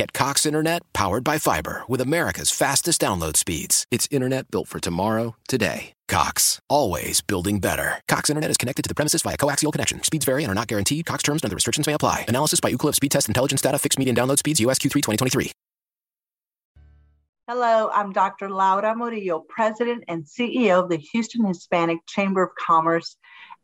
Get Cox Internet powered by fiber with America's fastest download speeds. It's internet built for tomorrow, today. Cox, always building better. Cox Internet is connected to the premises via coaxial connection. Speeds vary and are not guaranteed. Cox terms and other restrictions may apply. Analysis by Ookla Speed Test Intelligence Data. Fixed median download speeds. USQ3 2023. Hello, I'm Dr. Laura Murillo, President and CEO of the Houston Hispanic Chamber of Commerce.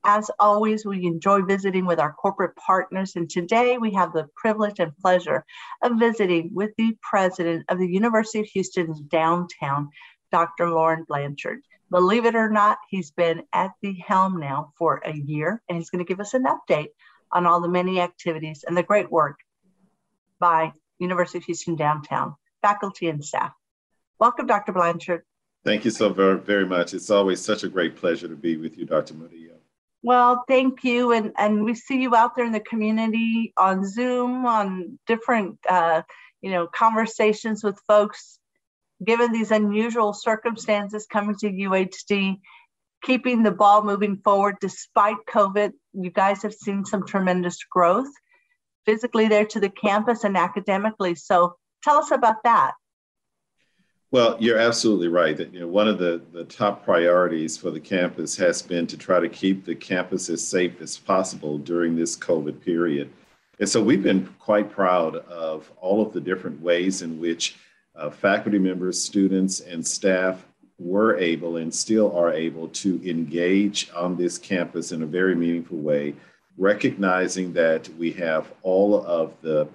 As always, we enjoy visiting with our corporate partners, and today we have the privilege and pleasure of visiting with the president of the University of Houston's downtown, Dr. Loren Blanchard. Believe it or not, he's been at the helm now for a year, and he's going to give us an update on all the many activities and the great work by University of Houston Downtown faculty and staff. Welcome, Dr. Blanchard. Thank you so very, very much. It's always such a great pleasure to be with you, Dr. Murillo. Well, thank you. And, and we see you out there in the community on Zoom, on different, uh, you know, conversations with folks given these unusual circumstances coming to UHD, keeping the ball moving forward despite COVID, you guys have seen some tremendous growth physically there to the campus and academically. So tell us about that. Well, you're absolutely right. That you know, one of the, the top priorities for the campus has been to try to keep the campus as safe as possible during this COVID period. And so we've been quite proud of all of the different ways in which uh, faculty members, students, and staff were able and still are able to engage on this campus in a very meaningful way, recognizing that we have all of the,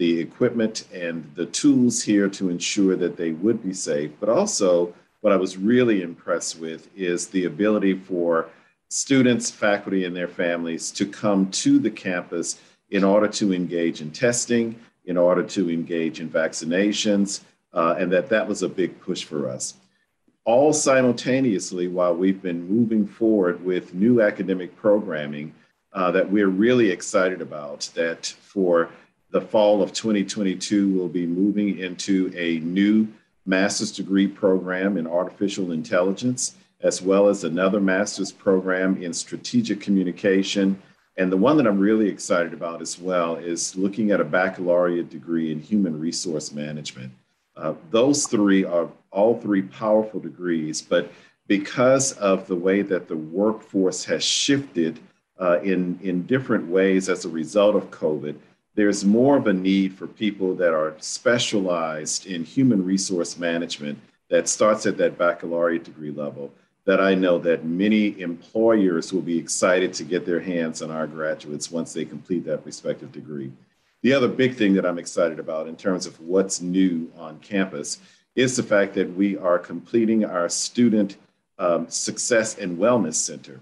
the equipment and the tools here to ensure that they would be safe. But also, what I was really impressed with is the ability for students, faculty, and their families to come to the campus in order to engage in testing, in order to engage in vaccinations, uh, and that that was a big push for us. All simultaneously, while we've been moving forward with new academic programming uh, that we're really excited about, that for the fall of 2022, we'll be moving into a new master's degree program in artificial intelligence, as well as another master's program in strategic communication. And the one that I'm really excited about as well is looking at a baccalaureate degree in human resource management. Uh, those three are all three powerful degrees, but because of the way that the workforce has shifted uh, in, in different ways as a result of COVID, there's more of a need for people that are specialized in human resource management that starts at that baccalaureate degree level that I know that many employers will be excited to get their hands on our graduates once they complete that respective degree. The other big thing that I'm excited about in terms of what's new on campus is the fact that we are completing our Student um, Success and Wellness Center.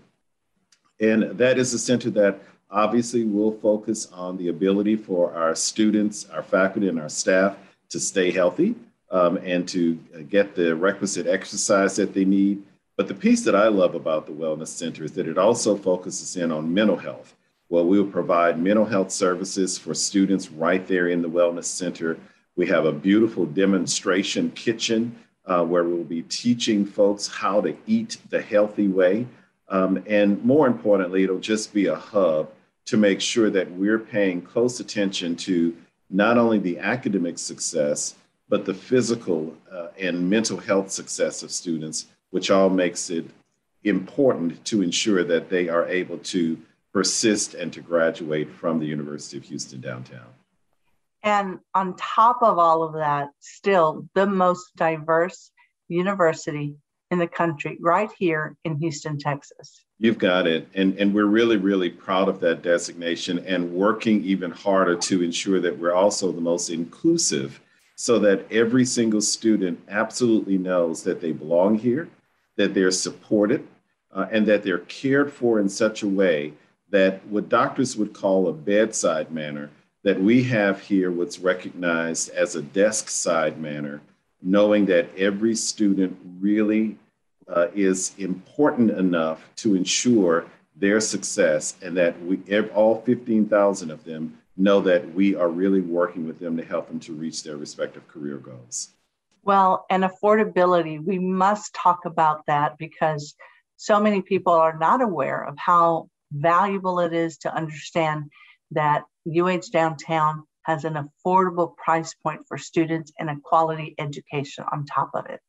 And that is a center that obviously will focus on the ability for our students, our faculty, and our staff to stay healthy um, and to get the requisite exercise that they need. But the piece that I love about the Wellness Center is that it also focuses in on mental health. Well, we will provide mental health services for students right there in the Wellness Center. We have a beautiful demonstration kitchen uh, where we'll be teaching folks how to eat the healthy way. Um, and more importantly, it'll just be a hub to make sure that we're paying close attention to not only the academic success, but the physical uh, and mental health success of students, which all makes it important to ensure that they are able to persist and to graduate from the University of Houston downtown. And on top of all of that, still the most diverse university in the country, right here in Houston, Texas. You've got it. And, and we're really, really proud of that designation and working even harder to ensure that we're also the most inclusive so that every single student absolutely knows that they belong here, that they're supported, uh, and that they're cared for in such a way that what doctors would call a bedside manner, that we have here what's recognized as a desk side manner, knowing that every student really uh, is important enough to ensure their success and that we all 15,000 of them know that we are really working with them to help them to reach their respective career goals. Well, and affordability, we must talk about that because so many people are not aware of how valuable it is to understand that UH Downtown has an affordable price point for students and a quality education on top of it.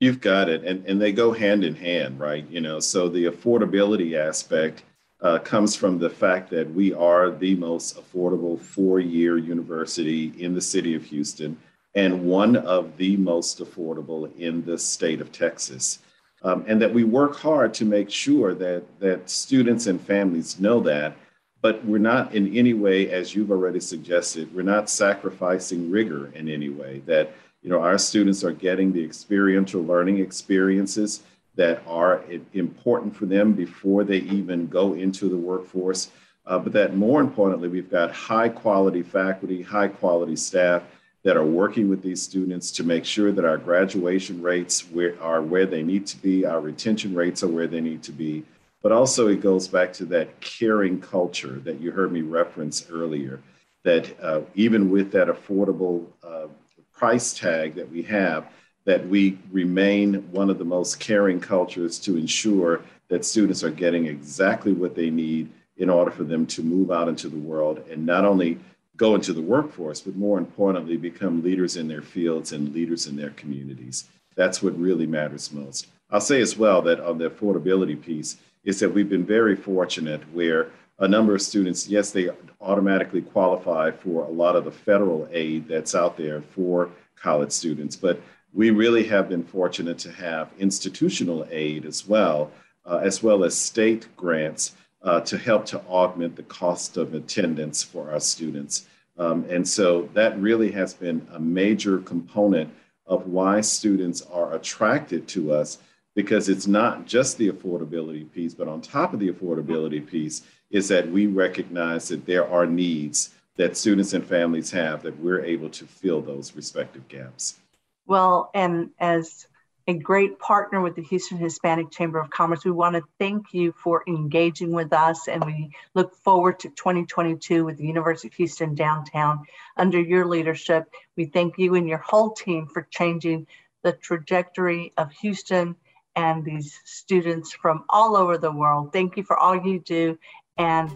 You've got it. And, and they go hand in hand, right? You know, so the affordability aspect uh, comes from the fact that we are the most affordable four year university in the city of Houston and one of the most affordable in the state of Texas. Um, and that we work hard to make sure that, that students and families know that. But we're not in any way, as you've already suggested, we're not sacrificing rigor in any way. That you know our students are getting the experiential learning experiences that are important for them before they even go into the workforce. Uh, but that more importantly, we've got high quality faculty, high quality staff that are working with these students to make sure that our graduation rates are where they need to be, our retention rates are where they need to be. But also, it goes back to that caring culture that you heard me reference earlier. That uh, even with that affordable uh, price tag that we have, that we remain one of the most caring cultures to ensure that students are getting exactly what they need in order for them to move out into the world and not only go into the workforce, but more importantly, become leaders in their fields and leaders in their communities. That's what really matters most. I'll say as well that on the affordability piece is that we've been very fortunate where a number of students, yes, they automatically qualify for a lot of the federal aid that's out there for college students, but we really have been fortunate to have institutional aid as well, uh, as well as state grants uh, to help to augment the cost of attendance for our students. Um, and so that really has been a major component of why students are attracted to us because it's not just the affordability piece, but on top of the affordability piece is that we recognize that there are needs that students and families have that we're able to fill those respective gaps. Well, and as a great partner with the Houston Hispanic Chamber of Commerce. We want to thank you for engaging with us, and we look forward to 2022 with the University of Houston downtown under your leadership. We thank you and your whole team for changing the trajectory of Houston and these students from all over the world. Thank you for all you do, and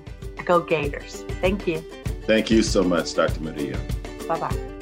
go Gators. Thank you. Thank you so much, Dr. Maria. Bye bye.